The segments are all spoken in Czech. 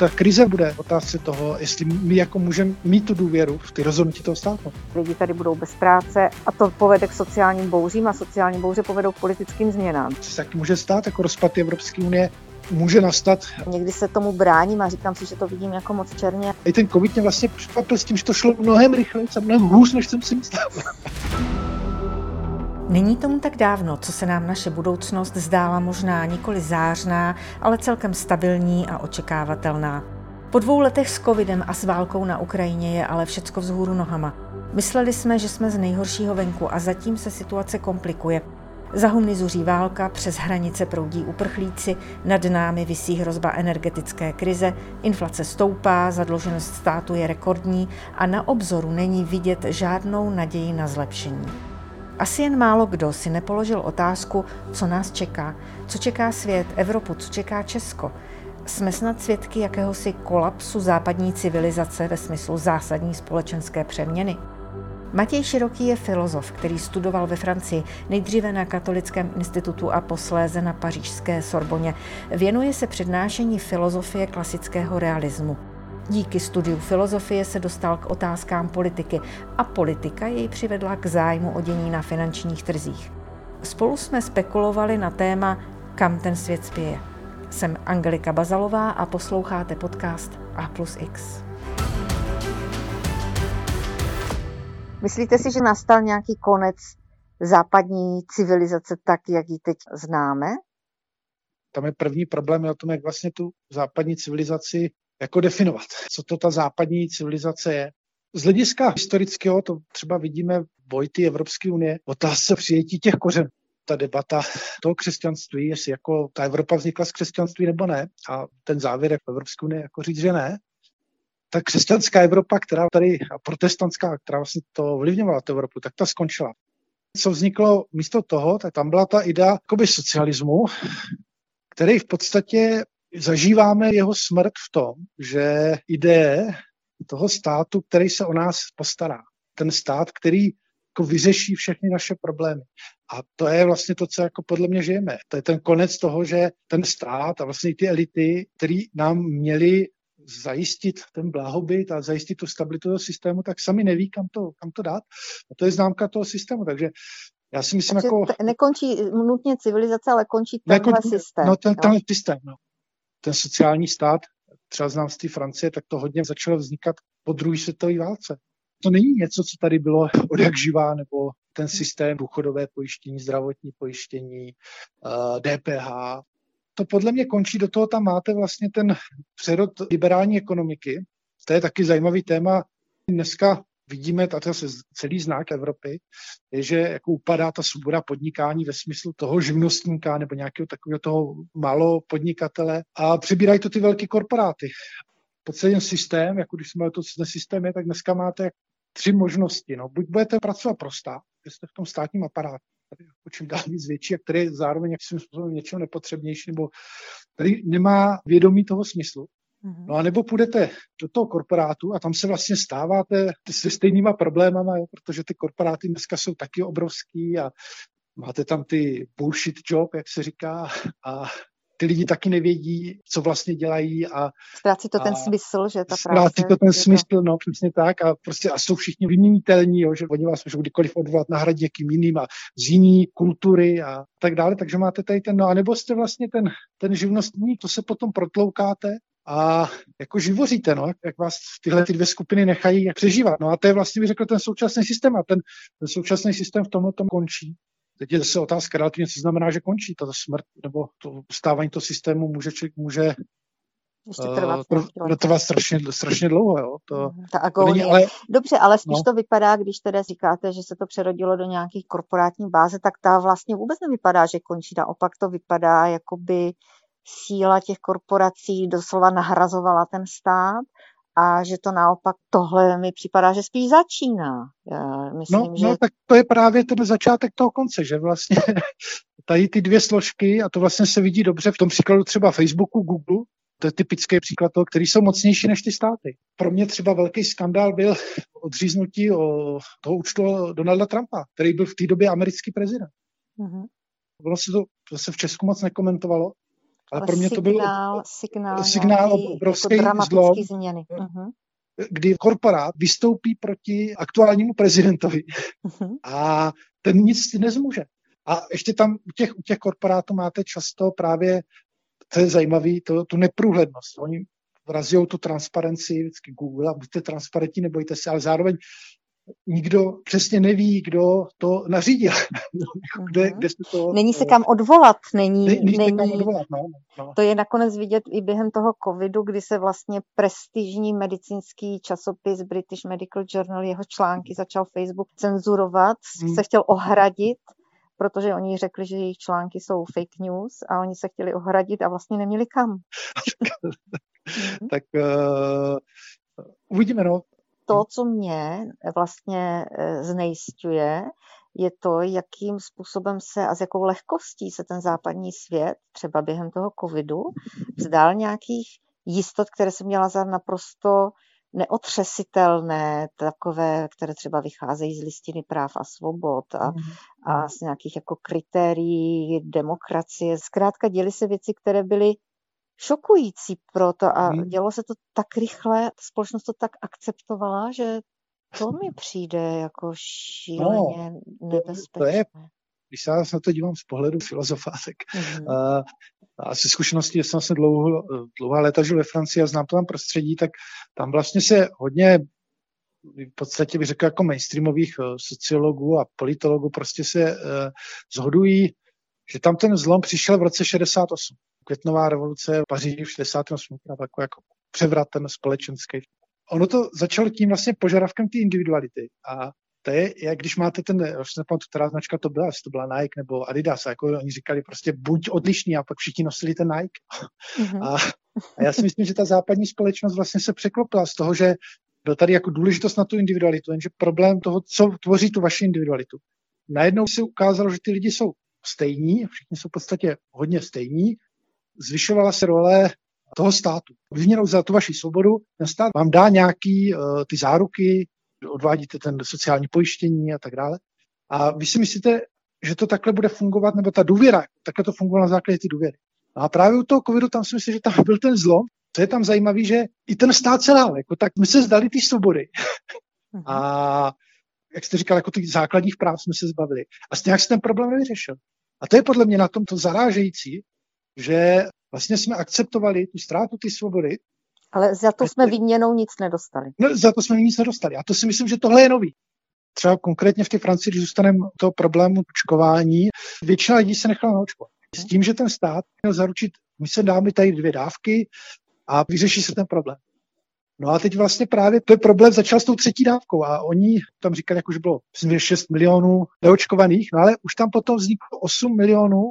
ta krize bude otázce toho, jestli my jako můžeme mít tu důvěru v ty rozhodnutí toho státu. Lidi tady budou bez práce a to povede k sociálním bouřím a sociální bouře povedou k politickým změnám. Co se taky může stát, jako rozpad Evropské unie, může nastat. Někdy se tomu bráním a říkám si, že to vidím jako moc černě. I ten covid mě vlastně překvapil s tím, že to šlo mnohem rychleji a mnohem hůř, než jsem si myslel. Není tomu tak dávno, co se nám naše budoucnost zdála možná nikoli zářná, ale celkem stabilní a očekávatelná. Po dvou letech s covidem a s válkou na Ukrajině je ale všecko vzhůru nohama. Mysleli jsme, že jsme z nejhoršího venku a zatím se situace komplikuje. Za humny zuří válka, přes hranice proudí uprchlíci, nad námi visí hrozba energetické krize, inflace stoupá, zadluženost státu je rekordní a na obzoru není vidět žádnou naději na zlepšení. Asi jen málo kdo si nepoložil otázku, co nás čeká, co čeká svět, Evropu, co čeká Česko. Jsme snad svědky jakéhosi kolapsu západní civilizace ve smyslu zásadní společenské přeměny. Matěj Široký je filozof, který studoval ve Francii, nejdříve na Katolickém institutu a posléze na pařížské Sorboně. Věnuje se přednášení filozofie klasického realismu. Díky studiu filozofie se dostal k otázkám politiky a politika jej přivedla k zájmu o dění na finančních trzích. Spolu jsme spekulovali na téma Kam ten svět spěje. Jsem Angelika Bazalová a posloucháte podcast A plus X. Myslíte si, že nastal nějaký konec západní civilizace tak, jak ji teď známe? Tam je první problém je o tom, jak vlastně tu západní civilizaci jako definovat, co to ta západní civilizace je. Z hlediska historického to třeba vidíme v boji Evropské unie, otázce přijetí těch kořenů ta debata toho křesťanství, jestli jako ta Evropa vznikla z křesťanství nebo ne. A ten závěr v Evropské unii jako říct, že ne. Ta křesťanská Evropa, která tady, a protestantská, která vlastně to ovlivňovala tu Evropu, tak ta skončila. Co vzniklo místo toho, tak tam byla ta idea socialismu, který v podstatě zažíváme jeho smrt v tom, že ideje toho státu, který se o nás postará. Ten stát, který jako vyřeší všechny naše problémy. A to je vlastně to, co jako podle mě žijeme. To je ten konec toho, že ten stát a vlastně ty elity, který nám měli zajistit ten blahobyt a zajistit tu stabilitu toho systému, tak sami neví, kam to, kam to dát. A to je známka toho systému. Takže já si myslím, Takže jako... nekončí nutně civilizace, ale končí tenhle nekon... systém. No, ten, ten systém, no ten sociální stát, třeba znám z té Francie, tak to hodně začalo vznikat po druhé světové válce. To není něco, co tady bylo od jak živá, nebo ten systém důchodové pojištění, zdravotní pojištění, DPH. Eh, to podle mě končí, do toho tam máte vlastně ten přerod liberální ekonomiky. To je taky zajímavý téma. Dneska vidíme, a to je celý znak Evropy, je, že jako upadá ta svoboda podnikání ve smyslu toho živnostníka nebo nějakého takového toho malo podnikatele a přibírají to ty velké korporáty. Po celý systém, jako když jsme to ten systém je, tak dneska máte tři možnosti. No. Buď budete pracovat pro stát, jste v tom státním aparátu, který jako čím dál víc větší a který je zároveň jakým způsobem něčeho nepotřebnější, nebo který nemá vědomí toho smyslu. Mhm. No a nebo půjdete do toho korporátu a tam se vlastně stáváte se stejnýma problémama, jo, protože ty korporáty dneska jsou taky obrovský a máte tam ty bullshit job, jak se říká, a ty lidi taky nevědí, co vlastně dělají a... Ztrácí to a ten smysl, že ta práce... Ztrácí to ten smysl, to... no přesně tak a prostě a jsou všichni vyměnitelní, jo, že oni vás můžou kdykoliv odvolat, nahradit někým jiným a z jiný kultury a tak dále, takže máte tady ten, no a nebo jste vlastně ten, ten živnostník, to se potom protloukáte a jako živoříte, no, jak vás tyhle ty dvě skupiny nechají jak přežívat. No a to je vlastně, bych řekl, ten současný systém a ten, ten současný systém v tomhle tom končí. Teď je zase otázka relativně, co znamená, že končí ta smrt, nebo to stávání toho systému může, může ještě trvat, uh, trvat strašně, strašně dlouho. Jo. To, mhm, Ta agonie. ale... Dobře, ale spíš no. to vypadá, když teda říkáte, že se to přerodilo do nějakých korporátní báze, tak ta vlastně vůbec nevypadá, že končí. Naopak to vypadá, jakoby síla těch korporací doslova nahrazovala ten stát a že to naopak tohle mi připadá, že spíš začíná. Já myslím, no, že... no, tak to je právě ten začátek toho konce, že vlastně tady ty dvě složky, a to vlastně se vidí dobře v tom příkladu třeba Facebooku, Google, to je typický příklad toho, který jsou mocnější než ty státy. Pro mě třeba velký skandál byl odříznutí o toho účtu Donalda Trumpa, který byl v té době americký prezident. Mm-hmm. Ono se to zase v Česku moc nekomentovalo, ale, ale pro mě signál, to byl signál, signál obrovské jako dramatické změny. Uh-huh kdy korporát vystoupí proti aktuálnímu prezidentovi uh-huh. a ten nic nezmůže. A ještě tam u těch, u těch korporátů máte často právě, to je zajímavé, to, tu neprůhlednost. Oni razijou tu transparenci, vždycky Google, a buďte transparentní, nebojte se, ale zároveň nikdo přesně neví, kdo to nařídil. kde, mhm. kde se to, není se kam odvolat. Není, není, není kam odvolat no, no. To je nakonec vidět i během toho covidu, kdy se vlastně prestižní medicínský časopis British Medical Journal, jeho články začal Facebook cenzurovat, hmm. se chtěl ohradit protože oni řekli, že jejich články jsou fake news a oni se chtěli ohradit a vlastně neměli kam. tak uh, uvidíme, no to, co mě vlastně e, znejistuje, je to, jakým způsobem se a s jakou lehkostí se ten západní svět, třeba během toho covidu, vzdal nějakých jistot, které jsem měla za naprosto neotřesitelné, takové, které třeba vycházejí z listiny práv a svobod a, a z nějakých jako kritérií demokracie. Zkrátka děly se věci, které byly šokující pro to a hmm. dělo se to tak rychle, společnost to tak akceptovala, že to mi přijde jako šíleně no, nebezpečné. To je, když se na to dívám z pohledu filozofa, tak mm-hmm. uh, asi zkušenosti, že jsem vlastně dlouho, dlouhá léta žil ve Francii a znám to tam prostředí, tak tam vlastně se hodně v podstatě bych řekl jako mainstreamových uh, sociologů a politologů prostě se uh, zhodují, že tam ten zlom přišel v roce 68 květnová revoluce v Paříži v 68. a takový jako převrat ten společenský. Ono to začalo tím vlastně požadavkem té individuality a to je, jak když máte ten, už se nepamatuju, která značka to byla, jestli to byla Nike nebo Adidas, a jako oni říkali prostě buď odlišný a pak všichni nosili ten Nike. Mm-hmm. A, a já si myslím, že ta západní společnost vlastně se překlopila z toho, že byl tady jako důležitost na tu individualitu, jenže problém toho, co tvoří tu vaši individualitu. Najednou se ukázalo, že ty lidi jsou stejní, všichni jsou v podstatě hodně stejní zvyšovala se role toho státu. Vyměnou za tu vaši svobodu, ten stát vám dá nějaký uh, ty záruky, odvádíte ten sociální pojištění a tak dále. A vy si myslíte, že to takhle bude fungovat, nebo ta důvěra, takhle to fungovalo na základě ty důvěry. A právě u toho covidu tam si myslím, že tam byl ten zlom. Co je tam zajímavé, že i ten stát selhal, jako tak my se zdali ty svobody. Mhm. A jak jste říkal, jako těch základních práv jsme se zbavili. A nějak se ten problém nevyřešil. A to je podle mě na tom to zarážející, že vlastně jsme akceptovali tu ztrátu ty svobody. Ale za to jsme výměnou nic nedostali. No, za to jsme nic nedostali. A to si myslím, že tohle je nový. Třeba konkrétně v té Francii, když zůstaneme toho problému očkování, většina lidí se nechala naočkovat. S tím, že ten stát měl zaručit, my se dáme tady dvě dávky a vyřeší se ten problém. No a teď vlastně právě ten problém začal s tou třetí dávkou a oni tam říkali, jako, že bylo myslím, 6 milionů neočkovaných, no ale už tam potom vzniklo 8 milionů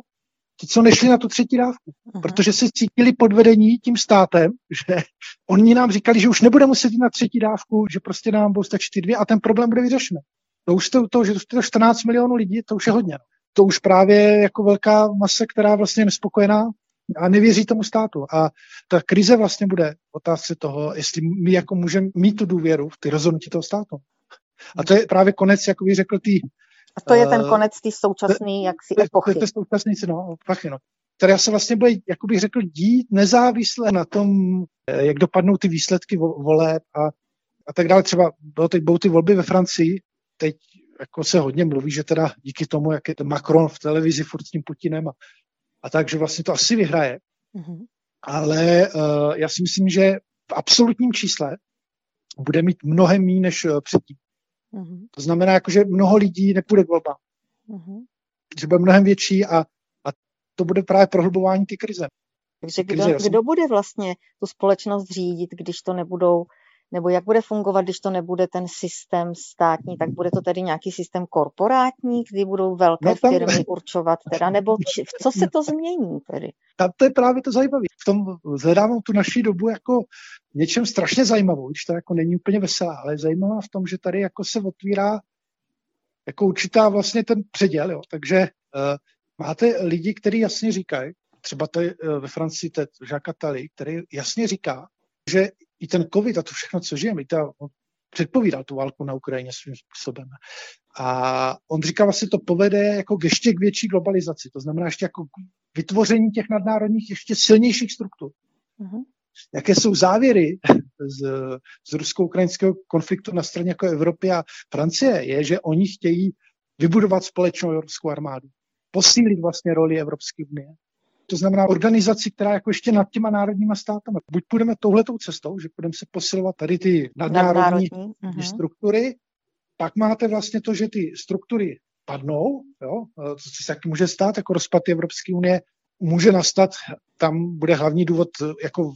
ti, co nešli na tu třetí dávku, uh-huh. protože se cítili podvedení tím státem, že oni nám říkali, že už nebude muset jít na třetí dávku, že prostě nám budou stačit dvě a ten problém bude vyřešen. To už to, to, že to 14 milionů lidí, to už je hodně. To už právě jako velká masa, která vlastně je nespokojená a nevěří tomu státu. A ta krize vlastně bude otázce toho, jestli my jako můžeme mít tu důvěru v ty rozhodnutí toho státu. A to je právě konec, jak bych řekl, ty a to je ten eh, konec té současné jaksi epochy. To je současný, no, epochy, no. Která se vlastně bude, jak bych řekl, dít nezávisle na tom, eh, jak dopadnou ty výsledky voleb a, a tak dále. Třeba bylo teď budou ty volby ve Francii, teď jako se hodně mluví, že teda díky tomu, jak je ten Macron v televizi furt s tím Putinem a, a tak, že vlastně to asi vyhraje. Mm-hmm. Ale uh, já si myslím, že v absolutním čísle bude mít mnohem méně než předtím. Mm-hmm. To znamená, jako, že mnoho lidí nepůjde k volbám. Mm-hmm. Že bude mnohem větší a, a to bude právě prohlubování ty krize. Takže kdo, kdo bude vlastně tu společnost řídit, když to nebudou nebo jak bude fungovat, když to nebude ten systém státní, tak bude to tedy nějaký systém korporátní, kdy budou velké no tam... firmy určovat teda, nebo či, co se to změní tedy? Tam to je právě to zajímavé. V tom zhledávám tu naší dobu jako něčem strašně zajímavou, když to jako není úplně veselá, ale je zajímavá v tom, že tady jako se otvírá jako určitá vlastně ten předěl, jo. takže uh, máte lidi, kteří jasně říkají, třeba tady uh, ve Francii teď Jacques Attali, který jasně říká, že i ten covid a to všechno, co žijeme, ta, on předpovídal tu válku na Ukrajině svým způsobem. A on říká, vlastně to povede jako k ještě k větší globalizaci. To znamená ještě jako vytvoření těch nadnárodních ještě silnějších struktur. Uh-huh. Jaké jsou závěry z, z rusko-ukrajinského konfliktu na straně jako Evropy a Francie, je, že oni chtějí vybudovat společnou evropskou armádu, posílit vlastně roli Evropské unie. To znamená organizaci, která jako ještě nad těma národníma státama. Buď půjdeme touhletou cestou, že budeme se posilovat tady ty nadnárodní, nadnárodní. Uh-huh. struktury, pak máte vlastně to, že ty struktury padnou, jo, co se taky může stát, jako rozpad Evropské unie může nastat, tam bude hlavní důvod, jako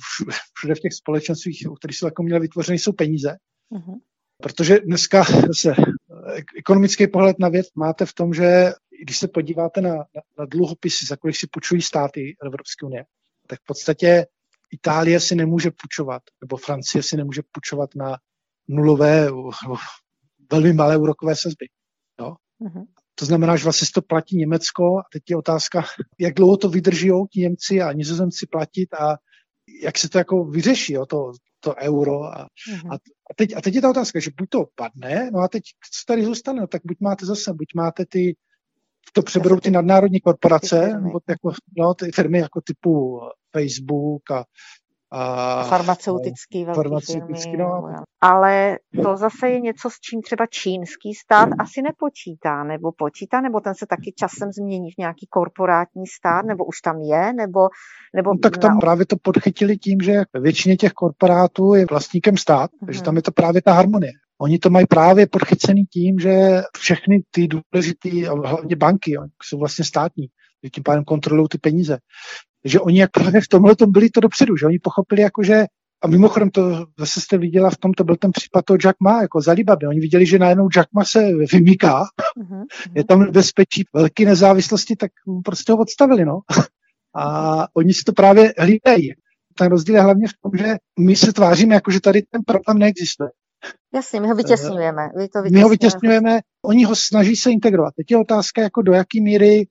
všude v těch společenstvích, o kterých jsou jako měly vytvořeny, jsou peníze. Uh-huh. Protože dneska se ekonomický pohled na věc máte v tom, že když se podíváte na, na, na dluhopisy, za kolik si půjčují státy Evropské unie, tak v podstatě Itálie si nemůže půjčovat, nebo Francie si nemůže půjčovat na nulové, velmi malé úrokové sazby. Jo? Uh-huh. To znamená, že vlastně to platí Německo a teď je otázka, jak dlouho to vydrží ti Němci a Nizozemci platit a jak se to jako vyřeší, jo, to, to euro. A, uh-huh. a, teď, a teď je ta otázka, že buď to padne, no a teď co tady zůstane, no, tak buď máte zase, buď máte ty, to přeberou ty nadnárodní korporace, nebo jako, no, ty firmy jako typu Facebook a a farmaceutický velký farmaceutický, firmy. No. Ale to zase je něco, s čím třeba čínský stát asi nepočítá, nebo počítá, nebo ten se taky časem změní v nějaký korporátní stát, nebo už tam je, nebo... nebo no, tak tam na... právě to podchytili tím, že většině těch korporátů je vlastníkem stát, hmm. takže tam je to právě ta harmonie. Oni to mají právě podchycený tím, že všechny ty důležité, hlavně banky, jsou vlastně státní, že tím pádem kontrolují ty peníze že oni jako v tomhle tom byli to dopředu, že oni pochopili jako, že a mimochodem to zase jste viděla v tom, to byl ten případ toho Jack Ma, jako z Alibaba. Oni viděli, že najednou Jack Ma se vymýká, uh-huh. je tam bezpečí velké nezávislosti, tak prostě ho odstavili, no. A oni si to právě hlídají. Ten rozdíl je hlavně v tom, že my se tváříme, jako že tady ten problém neexistuje. Jasně, my ho vytěsňujeme. Vy to vytěsňujeme. My ho vytěsňujeme, oni ho snaží se integrovat. Teď je otázka, jako do jaký míry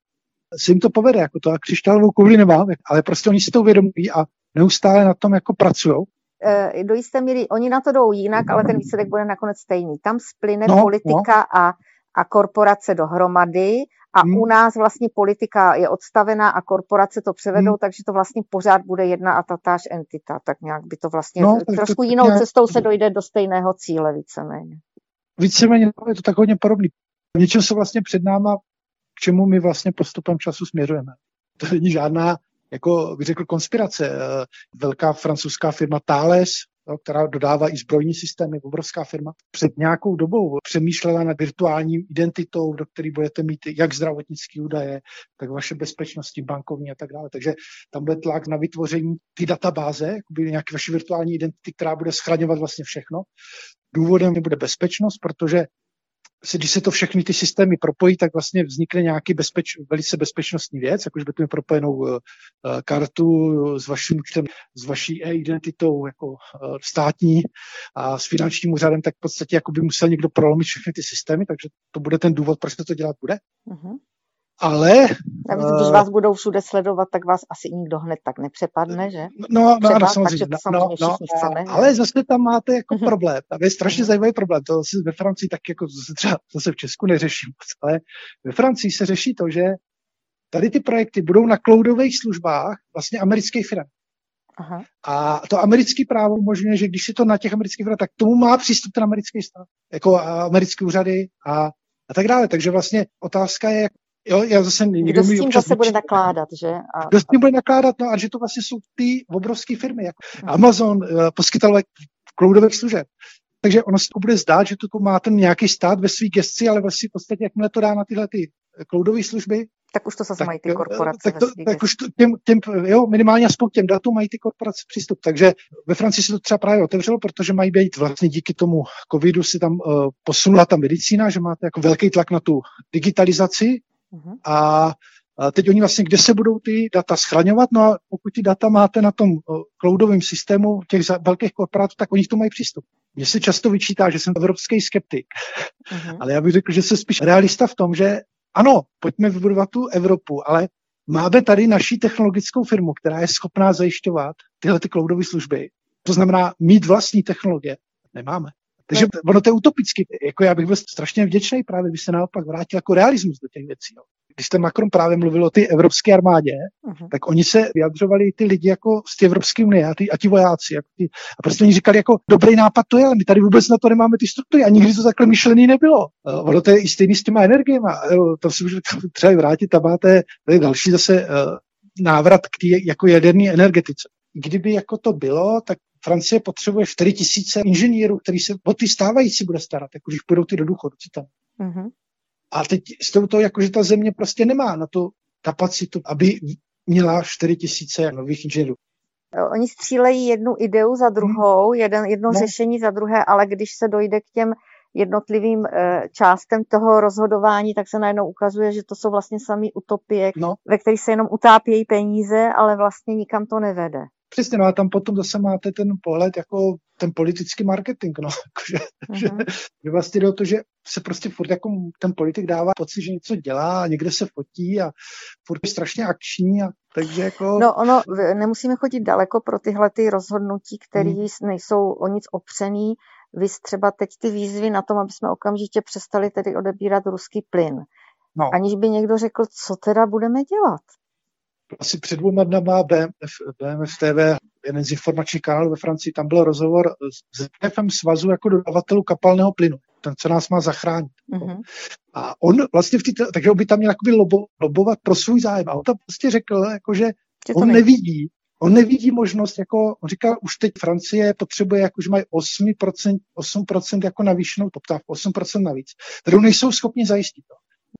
se jim to povede, jako to a křišťálovou kouli nemám, ale prostě oni si to uvědomují a neustále na tom jako pracují. E, do jisté míry, oni na to jdou jinak, ale ten výsledek bude nakonec stejný. Tam splyne no, politika no. A, a korporace dohromady a hmm. u nás vlastně politika je odstavená a korporace to převedou, hmm. takže to vlastně pořád bude jedna a tatáž entita. Tak nějak by to vlastně no, trošku to, jinou nějak... cestou se dojde do stejného cíle víceméně. Víceméně je to tak hodně podobný. V něčem se vlastně před náma k čemu my vlastně postupem času směřujeme. To není žádná, jako bych řekl, konspirace. Eh, velká francouzská firma Thales, která dodává i zbrojní systémy, obrovská firma, před nějakou dobou přemýšlela nad virtuálním identitou, do které budete mít jak zdravotnické údaje, tak vaše bezpečnosti bankovní a tak dále. Takže tam bude tlak na vytvoření ty databáze, nějaké vaše virtuální identity, která bude schraňovat vlastně všechno. Důvodem bude bezpečnost, protože když se to všechny ty systémy propojí, tak vlastně vznikne nějaký bezpeč, velice bezpečnostní věc, jakože budete propojenou uh, kartu s vaším účtem, s vaší e-identitou jako uh, státní a s finančním úřadem, tak v podstatě jako by musel někdo prolomit všechny ty systémy, takže to bude ten důvod, proč se to dělat bude. Uh-huh. Ale... Navíc, když vás budou všude sledovat, tak vás asi nikdo hned tak nepřepadne, že? No, no, no samozřejmě. To no, samozřejmě no, no, chceme, ale zase tam máte jako uh-huh. problém. Tam je strašně zajímavý problém. To se ve Francii tak jako zase třeba zase v Česku neřeší moc, ale ve Francii se řeší to, že tady ty projekty budou na cloudových službách vlastně amerických firm. Aha. A to americké právo umožňuje, že když si to na těch amerických firmách, tak tomu má přístup ten americký stát, jako americké úřady a, a tak dále. Takže vlastně otázka je, Jo, já zase Kdo s tím zase bude nakládat, že? A, Kdo s tím bude nakládat, no a že to vlastně jsou ty obrovské firmy, jako hmm. Amazon, uh, poskytovatel cloudových služeb. Takže ono se to bude zdát, že to má ten nějaký stát ve své gesci, ale vlastně v podstatě, jakmile to dá na tyhle ty cloudové služby, tak už to zase mají ty eh, korporace. Tak, to, tak už to, těm, těm, jo, minimálně aspoň těm datům mají ty korporace přístup. Takže ve Francii se to třeba právě otevřelo, protože mají být vlastně díky tomu covidu si tam uh, posunula ta medicína, že máte jako velký tlak na tu digitalizaci. A teď oni vlastně, kde se budou ty data schraňovat, no a pokud ty data máte na tom cloudovém systému těch velkých korporátů, tak oni k tomu mají přístup. Mně se často vyčítá, že jsem evropský skeptik, uh-huh. ale já bych řekl, že jsem spíš realista v tom, že ano, pojďme vybudovat tu Evropu, ale máme tady naší technologickou firmu, která je schopná zajišťovat tyhle ty cloudové služby. To znamená mít vlastní technologie. Nemáme. Takže ono to je utopicky. Jako já bych byl strašně vděčný právě, když se naopak vrátil jako realismus do těch věcí. Jo. když ten Macron právě mluvil o ty evropské armádě, uh-huh. tak oni se vyjadřovali ty lidi jako z té Evropské unie a, ty, a ti vojáci. Jako ty, a prostě oni říkali jako dobrý nápad to je, ale my tady vůbec na to nemáme ty struktury a nikdy to takhle myšlený nebylo. Uh, ono to je i stejný s těma energiemi. To si můžeme třeba vrátit, tam máte je další zase uh, návrat k té jako jaderné energetice. Kdyby jako to bylo, tak Francie potřebuje 4 tisíce inženýrů, který se o ty stávající bude starat, jako když půjdou ty do důchodu, co tam. Uh-huh. A teď s to, jako, že ta země prostě nemá na tu kapacitu, aby měla 4 tisíce nových inženýrů. Oni střílejí jednu ideu za druhou, hmm. jeden, jedno no. řešení za druhé, ale když se dojde k těm jednotlivým e, částem toho rozhodování, tak se najednou ukazuje, že to jsou vlastně samý utopie, no. ve kterých se jenom utápějí peníze, ale vlastně nikam to nevede. Přesně, no a tam potom zase máte ten pohled jako ten politický marketing, no, že, uh-huh. že, že vlastně do to, že se prostě furt jako ten politik dává pocit, že něco dělá a někde se fotí a furt je strašně akční a takže jako... No ono, nemusíme chodit daleko pro tyhle ty rozhodnutí, které hmm. nejsou o nic opřený. Vy třeba teď ty výzvy na tom, aby jsme okamžitě přestali tedy odebírat ruský plyn. No. Aniž by někdo řekl, co teda budeme dělat asi před dvěma dnama BMF, BMF TV, jeden z informačních kanálů ve Francii, tam byl rozhovor s FM svazu jako dodavatelů kapalného plynu. Ten, co nás má zachránit. Mm-hmm. A on vlastně v té, takže on by tam měl jakoby lobo, lobovat pro svůj zájem. A on tam prostě řekl, jako, že on nejde. nevidí, on nevidí možnost, jako on říkal, už teď Francie potřebuje, jako, že mají 8%, 8% jako navýšenou poptávku, 8% navíc, kterou nejsou schopni zajistit.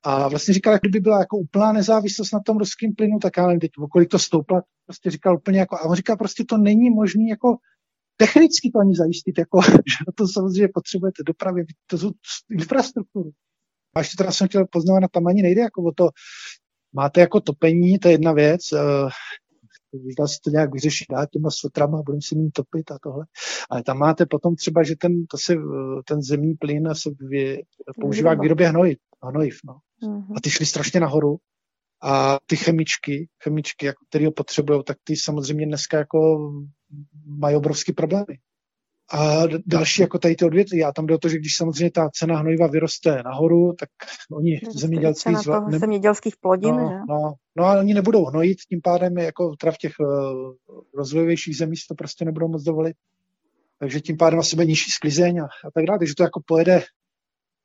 A vlastně říkal, kdyby byla jako úplná nezávislost na tom ruském plynu, tak já nevím, teď, kolik to stoupla, prostě říkal úplně jako, a on říkal, prostě to není možné jako technicky to ani zajistit, jako, že na to samozřejmě potřebujete dopravy, to jsou infrastrukturu. A ještě teda jsem chtěl poznávat, tam ani nejde jako o to, máte jako topení, to je jedna věc, dá se to nějak vyřešit, dát těma sotrama, budeme si mít topit a tohle. Ale tam máte potom třeba, že ten, to se, ten zemní plyn se vy, používá k výrobě hnoj, hnojiv. No. Mm-hmm. A ty šly strašně nahoru. A ty chemičky, chemičky, jako, které ho potřebují, tak ty samozřejmě dneska jako mají obrovské problémy. A další jako tady ty odvětví. A tam jde o to, že když samozřejmě ta cena hnojiva vyroste nahoru, tak oni zemědělci... Cena zva, ne, zemědělských plodin, no, že? No, no, ale oni nebudou hnojit, tím pádem jako teda v těch uh, rozvojovějších zemích to prostě nebudou moc dovolit. Takže tím pádem asi bude nižší sklizeň a, a tak dále. Takže to jako pojede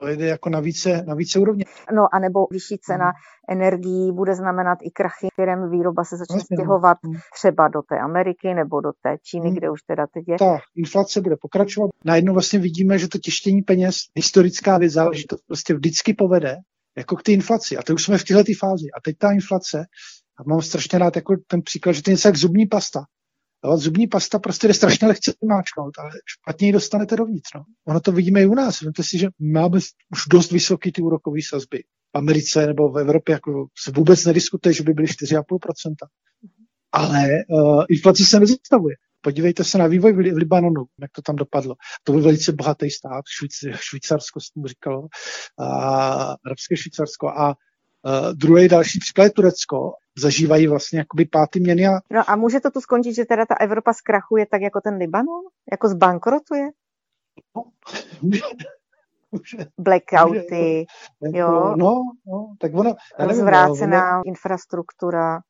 jde jako na více, na více úrovně. No a nebo vyšší cena hmm. energií bude znamenat i krachy firm, výroba se začne vlastně, stěhovat hmm. třeba do té Ameriky nebo do té Číny, hmm. kde už teda teď je. Ta inflace bude pokračovat. Najednou vlastně vidíme, že to těštění peněz, historická věc, záležitost prostě vždycky povede jako k té inflaci. A to už jsme v této fázi. A teď ta inflace, a mám strašně rád jako ten příklad, že to je něco jak zubní pasta. Jo, zubní pasta prostě jde strašně lehce máčknout, ale špatně ji dostanete dovnitř. No. Ono to vidíme i u nás. Vemte si, že máme už dost vysoké ty úrokové sazby. V Americe nebo v Evropě jako se vůbec nediskutuje, že by byly 4,5%. Ale uh, inflace se nezastavuje. Podívejte se na vývoj v, v Libanonu, jak to tam dopadlo. To byl velice bohatý stát, Švýc, Švýcarsko se tomu říkalo, a, arabské Švýcarsko. A Uh, druhý další příklad je Turecko. Zažívají vlastně jakoby pátý měny. A... No a může to tu skončit, že teda ta Evropa zkrachuje tak jako ten Libanon? Jako zbankrotuje? No, může. může Blackouty, může, jako, jo. No, no, tak ono... Zvrácená ono, infrastruktura.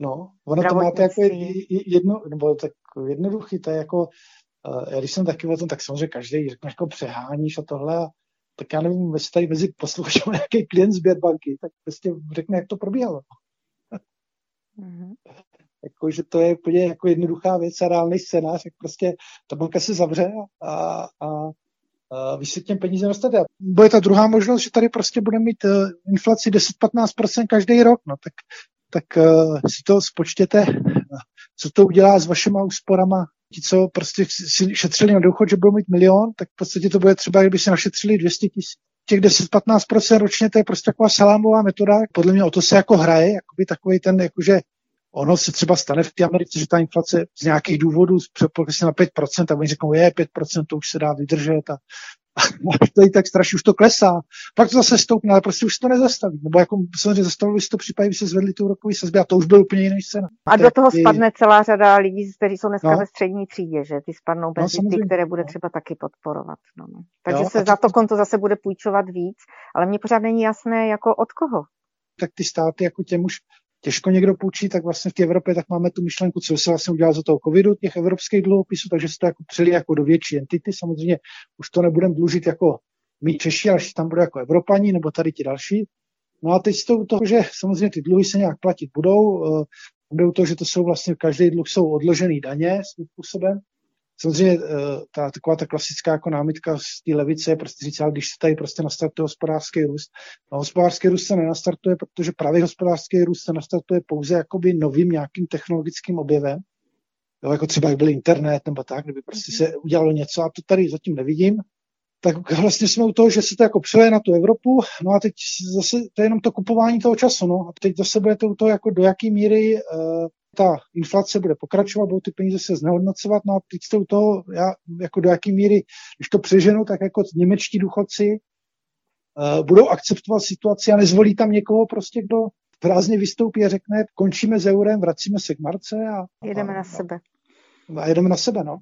No, ono to máte jako jedno, nebo tak jednoduchý, to je jako, uh, já když jsem taky o tom, tak samozřejmě každý řekne, jako přeháníš a tohle a tak já nevím, jestli tady mezi posluchači nějaký klient Sběrbanky, tak prostě řekne, jak to probíhalo. Mm-hmm. jako, že to je úplně jako jednoduchá věc a reálný scénář, jak prostě ta banka se zavře a, a, a vy si těm peníze dostanete. Bude ta druhá možnost, že tady prostě bude mít uh, inflaci 10-15% každý rok, no tak, tak uh, si to spočtěte, co to udělá s vašima úsporama ti, co prostě si šetřili na důchod, že budou mít milion, tak v podstatě to bude třeba, kdyby si našetřili 200 tisíc. Těch 10-15% ročně, to je prostě taková salámová metoda. Podle mě o to se jako hraje, jakoby takový ten, jakože ono se třeba stane v té Americe, že ta inflace z nějakých důvodů přepoklesne na 5% a oni řeknou, je 5%, to už se dá vydržet a to i tak strašně už to klesá. Pak to zase stoupne, ale prostě už to nezastaví. Nebo jako samozřejmě zastavili si to případě, by se zvedli tu úrokové sazby a to už byl úplně jiný scéna. A do toho ty... spadne celá řada lidí, kteří jsou dneska no. ve střední třídě, že ty spadnou bez no, ty, které bude třeba taky podporovat. No. no. Takže jo, se za to konto zase bude půjčovat víc, ale mně pořád není jasné, jako od koho. tak ty státy jako těm už těžko někdo půjčí, tak vlastně v té Evropě tak máme tu myšlenku, co se vlastně udělá za toho covidu, těch evropských dluhopisů, takže se to jako přeli jako do větší entity. Samozřejmě už to nebudeme dlužit jako my Češi, ale tam bude jako Evropaní nebo tady ti další. No a teď z toho, že samozřejmě ty dluhy se nějak platit budou, eh, budou to, že to jsou vlastně, každý dluh jsou odložený daně svým způsobem. Samozřejmě eh, ta, taková ta klasická jako námitka z té levice je prostě říct, ale když se tady prostě nastartuje hospodářský růst, no hospodářský růst se nenastartuje, protože právě hospodářský růst se nastartuje pouze jakoby novým nějakým technologickým objevem, jo, jako třeba jak byl internet nebo tak, kdyby prostě se udělalo něco a to tady zatím nevidím, tak vlastně jsme u toho, že se to jako přileje na tu Evropu, no a teď zase to je jenom to kupování toho času, no a teď zase bude to u toho, jako do jaký míry uh, ta inflace bude pokračovat, budou ty peníze se znehodnocovat, no a teď to u toho, já, jako do jaký míry, když to přeženu, tak jako němečtí důchodci uh, budou akceptovat situaci a nezvolí tam někoho prostě, kdo prázdně vystoupí a řekne, končíme s eurem, vracíme se k marce a... Jedeme a, na sebe. A jedeme na sebe, no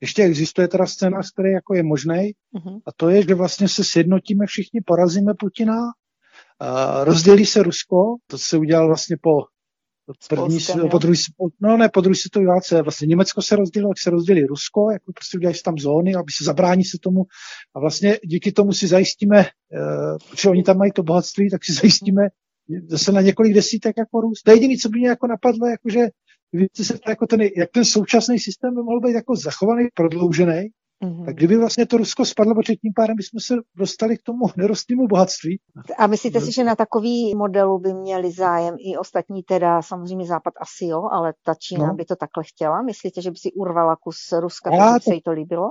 ještě existuje teda scénář, který jako je možný, uh-huh. a to je, že vlastně se sjednotíme všichni, porazíme Putina, a rozdělí se Rusko, to se udělal vlastně po první, Polskem, po druhý, no ne, po druhé světové válce, vlastně Německo se rozdělilo, jak se rozdělí Rusko, jako prostě udělají se tam zóny, aby se zabrání se tomu a vlastně díky tomu si zajistíme, uh, protože oni tam mají to bohatství, tak si zajistíme zase na několik desítek jako růst. To je jediné, co by mě jako napadlo, jakože Víte se jako ten, jak ten současný systém by mohl být jako zachovaný, prodloužený, Mm-hmm. Tak kdyby vlastně to Rusko spadlo, protože tím pádem bychom se dostali k tomu nerostnému bohatství. A myslíte si, že na takový modelu by měli zájem i ostatní, teda samozřejmě Západ asi jo, ale ta Čína no. by to takhle chtěla? Myslíte, že by si urvala kus Ruska, protože to... se jí to líbilo?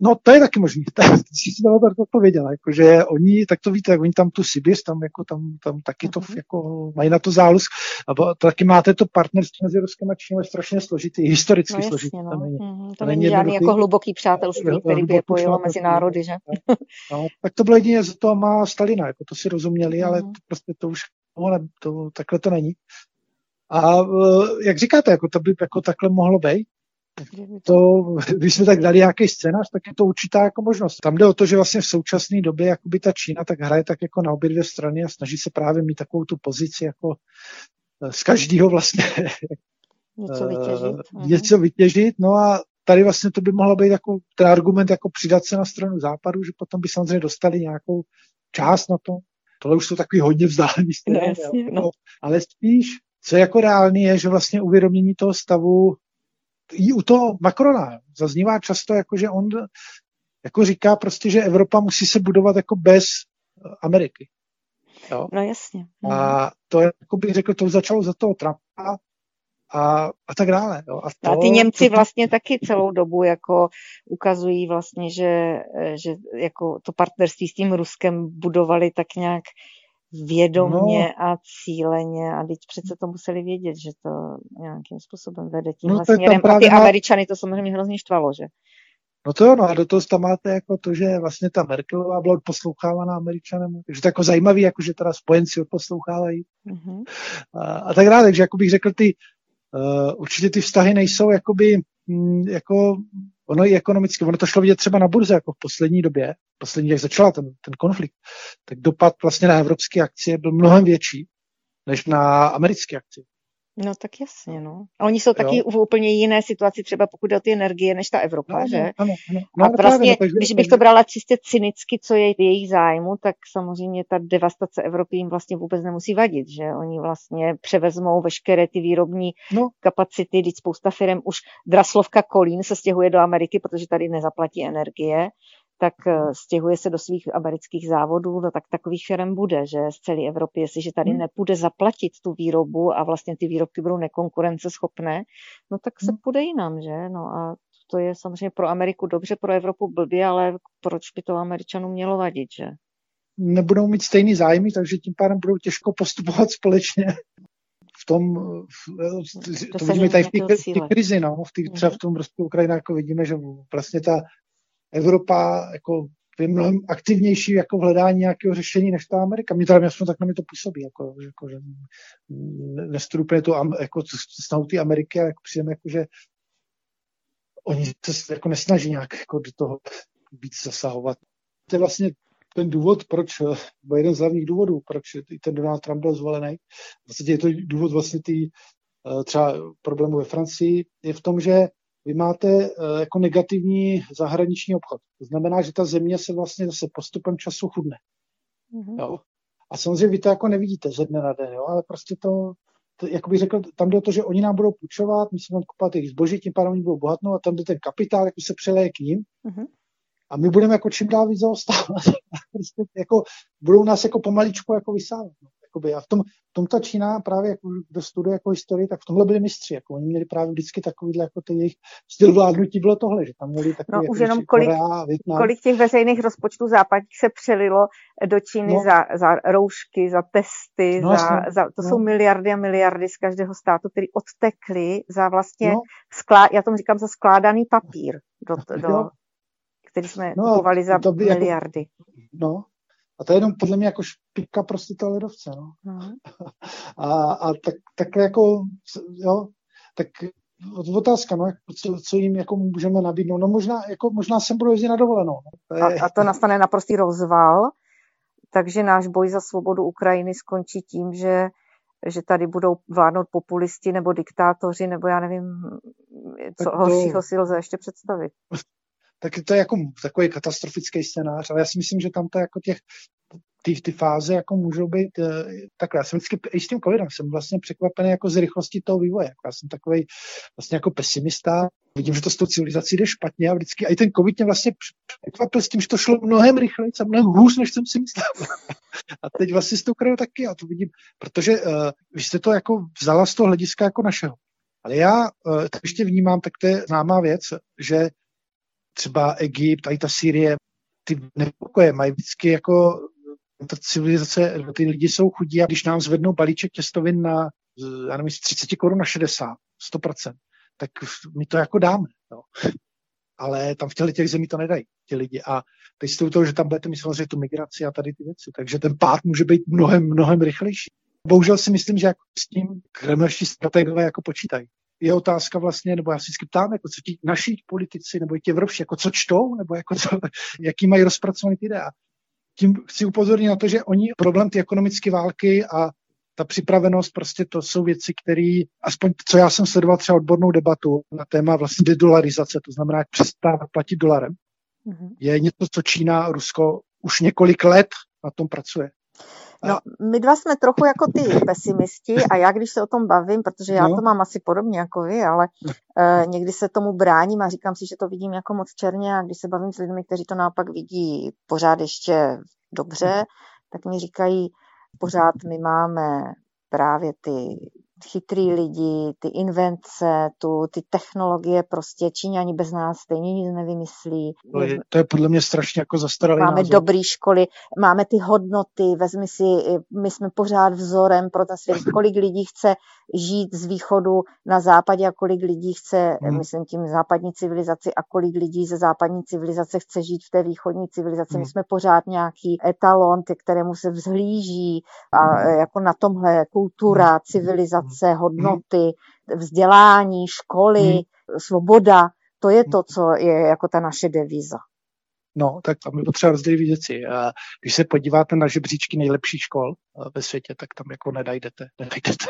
No, to je taky možný. Jsi si to tak odpověděla, jako, že oni, tak to víte, oni tam tu Sibir, tam, jako, tam, tam taky to uh-huh. jako, mají na to záluz. A to taky máte to partnerství mezi Ruskem a Čínou je strašně složitý, historicky no, složitý. No. To není, uh-huh. to není žádný jako hluboký přátelství, který by je pojilo mezi národy, že? no, tak to bylo jedině z toho má Stalina, jako to si rozuměli, uh-huh. ale to, prostě to už to, to, takhle to není. A e, jak říkáte, jako to by jako takhle mohlo být to, když jsme tak dali nějaký scénář, tak je to určitá jako možnost. Tam jde o to, že vlastně v současné době jakoby ta Čína tak hraje tak jako na obě dvě strany a snaží se právě mít takovou tu pozici jako eh, z každého vlastně něco vytěžit. Uh, něco vytěžit. No a tady vlastně to by mohlo být jako ten argument jako přidat se na stranu západu, že potom by samozřejmě dostali nějakou část na to. Tohle už jsou takový hodně vzdálený strany, no, no. ale spíš, co je jako reálný, je, že vlastně uvědomění toho stavu i u toho Macrona zaznívá často, jako že on jako říká prostě, že Evropa musí se budovat jako bez eh, Ameriky. Jo? No jasně. A to je, jako bych řekl, to začalo za toho Trumpa a, a tak dále. Jo. A, to, a ty Němci to, vlastně taky celou dobu jako ukazují vlastně, že, že jako to partnerství s tím Ruskem budovali tak nějak vědomně no. a cíleně a teď přece to museli vědět, že to nějakým způsobem vede tímhle no, směrem a ty má... Američany to samozřejmě hrozně štvalo, že? No to jo, no a do toho tam máte jako to, že vlastně ta Merkelová byla odposlouchávána Američanem, takže to je jako zajímavý, jako že teda spojenci odposlouchávají mm-hmm. a, a tak dále, takže jako bych řekl, ty uh, určitě ty vztahy nejsou jakoby mm, jako ono i ekonomicky, ono to šlo vidět třeba na burze, jako v poslední době, poslední, jak začala ten, ten konflikt, tak dopad vlastně na evropské akcie byl mnohem větší než na americké akcie. No tak jasně, no. A oni jsou taky jo. v úplně jiné situaci, třeba pokud jde o ty energie, než ta Evropa, no, že? Ano, ano. No, a vlastně, právě, no, takže, když bych to brala čistě cynicky, co je v jejich zájmu, tak samozřejmě ta devastace Evropy jim vlastně vůbec nemusí vadit, že oni vlastně převezmou veškeré ty výrobní no. kapacity, když spousta firm už Draslovka Kolín se stěhuje do Ameriky, protože tady nezaplatí energie tak eh, stěhuje se do svých amerických závodů, no tak takových firm bude, že z celé Evropy, jestliže tady hmm. nepůjde zaplatit tu výrobu a vlastně ty výrobky budou nekonkurenceschopné, no tak se hmm. půjde jinam, že? No a to je samozřejmě pro Ameriku dobře, pro Evropu blbě, ale proč by to Američanům mělo vadit, že? Nebudou mít stejný zájmy, takže tím pádem budou těžko postupovat společně v tom, v, to, to vidíme tady v té krizi, no, v tý, třeba v mhm. tom Rusku Ukrajina, jako vidíme, že vlastně ta Evropa jako je mnohem aktivnější jako v hledání nějakého řešení než ta Amerika. Mě jasno tak na mě to působí, jako, jako že nestrupuje to jako snahu té Ameriky, ale jako přijeme, jako, že oni se jako nesnaží nějak jako do toho víc zasahovat. To je vlastně ten důvod, proč, bo jeden z hlavních důvodů, proč ten Donald Trump byl zvolený, v podstatě je to důvod vlastně tý, eh, třeba problému ve Francii, je v tom, že vy máte eh, jako negativní zahraniční obchod. To znamená, že ta země se vlastně zase postupem času chudne. Mm-hmm. Jo? A samozřejmě vy to jako nevidíte ze dne na den, jo? ale prostě to, to, jak bych řekl, tam jde o to, že oni nám budou půjčovat, my si budeme kupovat jejich zboží, tím pádem oni budou bohatnout a tam jde ten kapitál, jako se přeleje k ním. Mm-hmm. A my budeme jako čím dál víc zaostávat. prostě jako, budou nás jako pomaličku jako vysávat. No. Jakoby. A v tom, v tom ta Čína právě, jako, kdo studuje jako historii, tak v tomhle byli mistři. Jako, oni měli právě vždycky takovýhle, jako ten jejich styl vládnutí bylo tohle, že tam měli takový, no, jako, už jenom kolik, Korea, kolik těch veřejných rozpočtů západních se přelilo do Číny no. za, za roušky, za testy, no, za, za, to no. jsou miliardy a miliardy z každého státu, které odtekly za vlastně, no. sklá, já tomu říkám za skládaný papír, do, do, který jsme no, kupovali za to by jako- miliardy. Jako, no, a to je jenom podle mě jako špika prostě toho ledovce, no. no. A, a tak, tak jako, jo, tak otázka, no, co, co jim jako můžeme nabídnout. No možná, jako, možná sem budou jezdit na dovolenou. No. To je... a, a to nastane naprostý rozval, takže náš boj za svobodu Ukrajiny skončí tím, že že tady budou vládnout populisti nebo diktátoři, nebo já nevím, co to... horšího si lze ještě představit tak to je jako takový katastrofický scénář, ale já si myslím, že tam to jako těch, ty, ty fáze jako můžou být uh, takhle. Já jsem vždycky i s tím covidem jsem vlastně překvapený jako z rychlosti toho vývoje. Jako já jsem takový vlastně jako pesimista. Vidím, že to s tou civilizací jde špatně a vždycky i ten covid mě vlastně překvapil s tím, že to šlo mnohem rychleji a mnohem hůř, než jsem si myslel. a teď vlastně s tou krajou taky já to vidím, protože uh, vy jste to jako vzala z toho hlediska jako našeho. Ale já uh, to ještě vnímám, tak to je známá věc, že třeba Egypt a i ta Syrie, ty nepokoje mají vždycky jako ta civilizace, ty lidi jsou chudí a když nám zvednou balíček těstovin na, já nevím, z 30 korun na 60, 100%, tak my to jako dáme. No. Ale tam v těch zemí to nedají, ti lidi. A teď u toho, že tam budete mít samozřejmě tu migraci a tady ty věci. Takže ten pád může být mnohem, mnohem rychlejší. Bohužel si myslím, že jako s tím kremlští strategové jako počítají je otázka vlastně, nebo já si vždycky ptám, jako co ti naši politici, nebo ti evropští, jako co čtou, nebo jako co, jaký mají rozpracovaný ty idea. Tím chci upozornit na to, že oni problém ty ekonomické války a ta připravenost, prostě to jsou věci, které, aspoň co já jsem sledoval třeba odbornou debatu na téma vlastně dedolarizace, to znamená, jak přestávat platit dolarem, mm-hmm. je něco, co Čína, Rusko už několik let na tom pracuje. No, my dva jsme trochu jako ty pesimisti a já, když se o tom bavím, protože já no. to mám asi podobně jako vy, ale uh, někdy se tomu bráním a říkám si, že to vidím jako moc černě a když se bavím s lidmi, kteří to naopak vidí pořád ještě dobře, tak mi říkají, pořád my máme právě ty chytrý lidi, ty invence, tu, ty technologie, prostě Číňani bez nás stejně nic nevymyslí. To je, to je podle mě strašně jako zastaralý Máme názor. dobré školy, máme ty hodnoty, vezmi si, my jsme pořád vzorem pro ten svět, kolik lidí chce žít z východu na západě a kolik lidí chce, hmm. myslím tím západní civilizaci a kolik lidí ze západní civilizace chce žít v té východní civilizaci. Hmm. My jsme pořád nějaký etalon, ke kterému se vzhlíží a hmm. jako na tomhle kultura, hmm. civilizace hranice, hodnoty, vzdělání, školy, hmm. svoboda. To je to, co je jako ta naše devíza. No, tak tam je potřeba rozdělit věci. Když se podíváte na žebříčky nejlepších škol ve světě, tak tam jako nedajdete. nedajdete.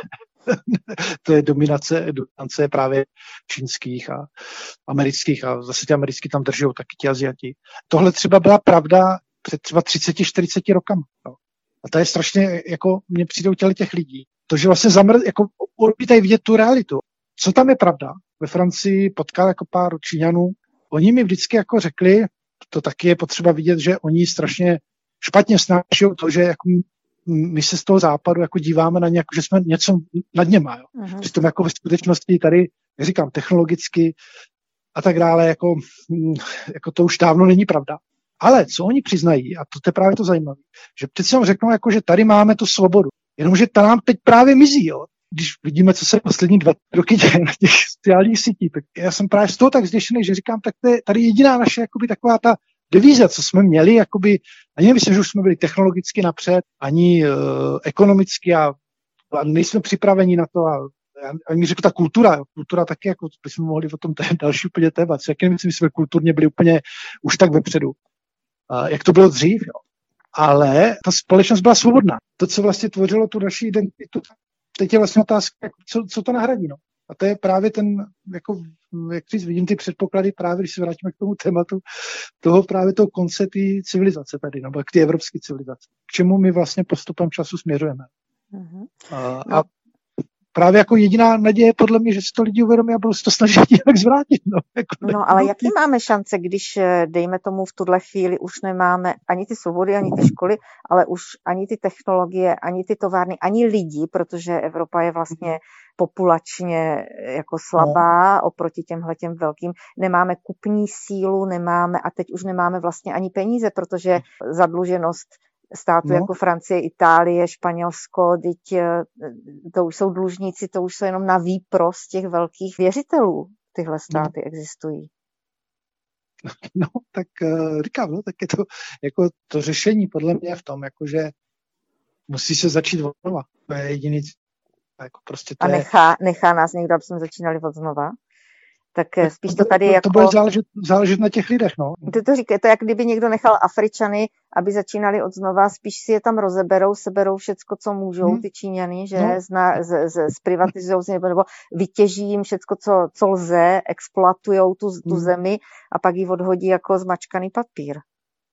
to je dominace, dominace právě čínských a amerických a zase ty americký tam drží taky ti Aziati. Tohle třeba byla pravda před třeba 30-40 rokama. No. A to je strašně, jako mě přijdou těle těch lidí, to, že vlastně zamr, jako odmítají vidět tu realitu. Co tam je pravda? Ve Francii potkal jako pár Číňanů. Oni mi vždycky jako řekli, to taky je potřeba vidět, že oni strašně špatně snáší to, že jako my se z toho západu jako díváme na nějak, že jsme něco nad něma. Jo. Uh-huh. Přitom jako ve skutečnosti tady, jak říkám, technologicky a tak dále, jako, jako to už dávno není pravda. Ale co oni přiznají, a to je právě to zajímavé, že přeci vám řeknou, jako, že tady máme tu svobodu. Jenomže ta nám teď právě mizí, jo. Když vidíme, co se poslední dva roky děje na těch sociálních sítích, tak já jsem právě z toho tak zděšený, že říkám, tak to je tady jediná naše jakoby, taková ta devíze, co jsme měli, jakoby, ani nemyslím, že už jsme byli technologicky napřed, ani uh, ekonomicky a, a nejsme připraveni na to a a mi řekl ta kultura, kultura taky, jako bychom mohli o tom, to je další úplně téma, co, jak nemyslím, že jsme kulturně byli úplně už tak vepředu, uh, jak to bylo dřív, jo. Ale ta společnost byla svobodná. To, co vlastně tvořilo tu naši identitu, teď je vlastně otázka, co, co to nahradí. No. A to je právě ten, jako, jak říct, vidím ty předpoklady právě, když se vrátíme k tomu tématu, toho právě toho konce té civilizace tady, nebo k té evropské civilizace. K čemu my vlastně postupem času směřujeme. Uh-huh. A, no. a právě jako jediná naděje podle mě, že si to lidi uvědomí a budou se to snažit nějak zvrátit. No, jako no ale jaký máme šance, když, eh, dejme tomu, v tuhle chvíli už nemáme ani ty svobody, ani ty školy, ale už ani ty technologie, ani ty továrny, ani lidi, protože Evropa je vlastně populačně eh, jako slabá no. oproti těmhle těm velkým. Nemáme kupní sílu, nemáme a teď už nemáme vlastně ani peníze, protože zadluženost států no. jako Francie, Itálie, Španělsko, teď eh, to už jsou dlužníci, to už jsou jenom na výprost těch velkých věřitelů. Tyhle státy no. existují. No, tak uh, říkám, no, tak je to, jako to řešení podle mě v tom, jakože musí se začít od znova. To je jediný, jako prostě to A nechá, je... nechá nás někdo, aby jsme začínali od znova? Tak eh, spíš to tady to, jako... To bude záležet, záležet na těch lidech, no. Ty to říkáš, to jak kdyby někdo nechal Afričany, aby začínali od znova, spíš si je tam rozeberou, seberou všecko, co můžou, hmm. ty Číňany, že no. zna, z, z, zprivatizují nebo, nebo vytěží jim všecko, co, co lze, exploatujou tu, tu hmm. zemi a pak ji odhodí jako zmačkaný papír.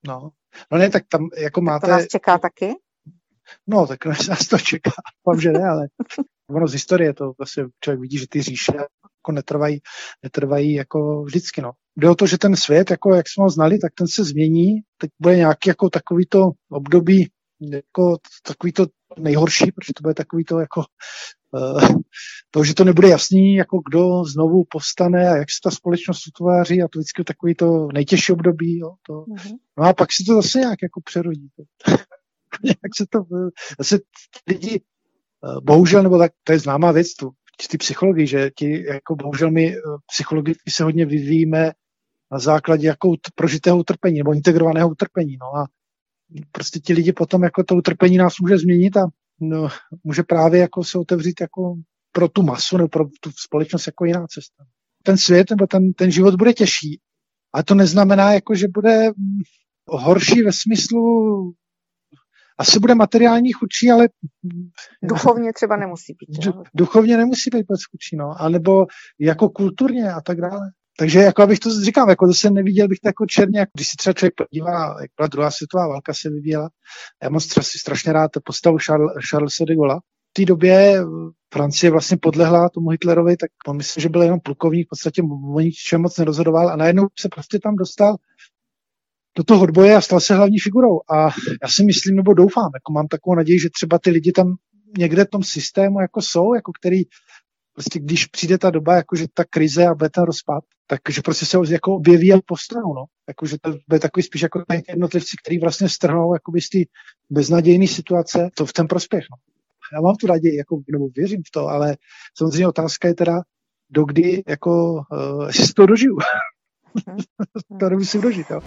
No, no ne, tak tam jako máte... Tak to nás čeká taky? No, tak nás to čeká. Vám, že ne, ale ono z historie to vlastně člověk vidí, že ty říše jako netrvají, netrvají jako vždycky. No. Jde o to, že ten svět, jako jak jsme ho znali, tak ten se změní. Teď bude nějaký jako takovýto období, jako takový to nejhorší, protože to bude takový to jako uh, to, že to nebude jasný, jako kdo znovu povstane a jak se ta společnost utváří a to vždycky takový to nejtěžší období. Jo, to. Mm-hmm. No a pak si to zase nějak jako přerodí. jak se to, zase lidi, eh, bohužel, nebo tak, to je známá věc, tu ty psychologii, že ti, jako bohužel my eh, psychologicky se hodně vyvíjíme na základě jako prožitého utrpení nebo integrovaného utrpení. No a prostě ti lidi potom jako to utrpení nás může změnit a no, může právě jako se otevřít jako pro tu masu nebo pro tu společnost jako jiná cesta. Ten svět nebo ten, ten život bude těžší. A to neznamená, jako, že bude horší ve smyslu asi bude materiální chudší, ale... Duchovně třeba nemusí být. Jo? Duchovně nemusí být moc chudší, no. A nebo jako kulturně a tak dále. Takže jako abych to říkal, jako zase neviděl bych to jako černě, jako když si třeba člověk podívá, jak byla druhá světová válka se vyvíjela. Já si strašně rád postavu Charles, Charlesa de Gaulle. V té době Francie vlastně podlehla tomu Hitlerovi, tak on myslím, že byl jenom plukovník, v podstatě o ničem moc nerozhodoval a najednou se prostě tam dostal do toho odboje a stal se hlavní figurou. A já si myslím, nebo doufám, jako mám takovou naději, že třeba ty lidi tam někde v tom systému jako jsou, jako který prostě když přijde ta doba, jakože ta krize a bude ten rozpad, takže prostě se jako objeví a postanou, no. Jakože to bude takový spíš jako jednotlivci, který vlastně strhnou jakoby z té beznadějné situace, to v ten prospěch, no. Já mám tu naději, jako, nebo věřím v to, ale samozřejmě otázka je teda, dokdy, jako, uh, jestli to dožiju. to nemusím dožít, jo.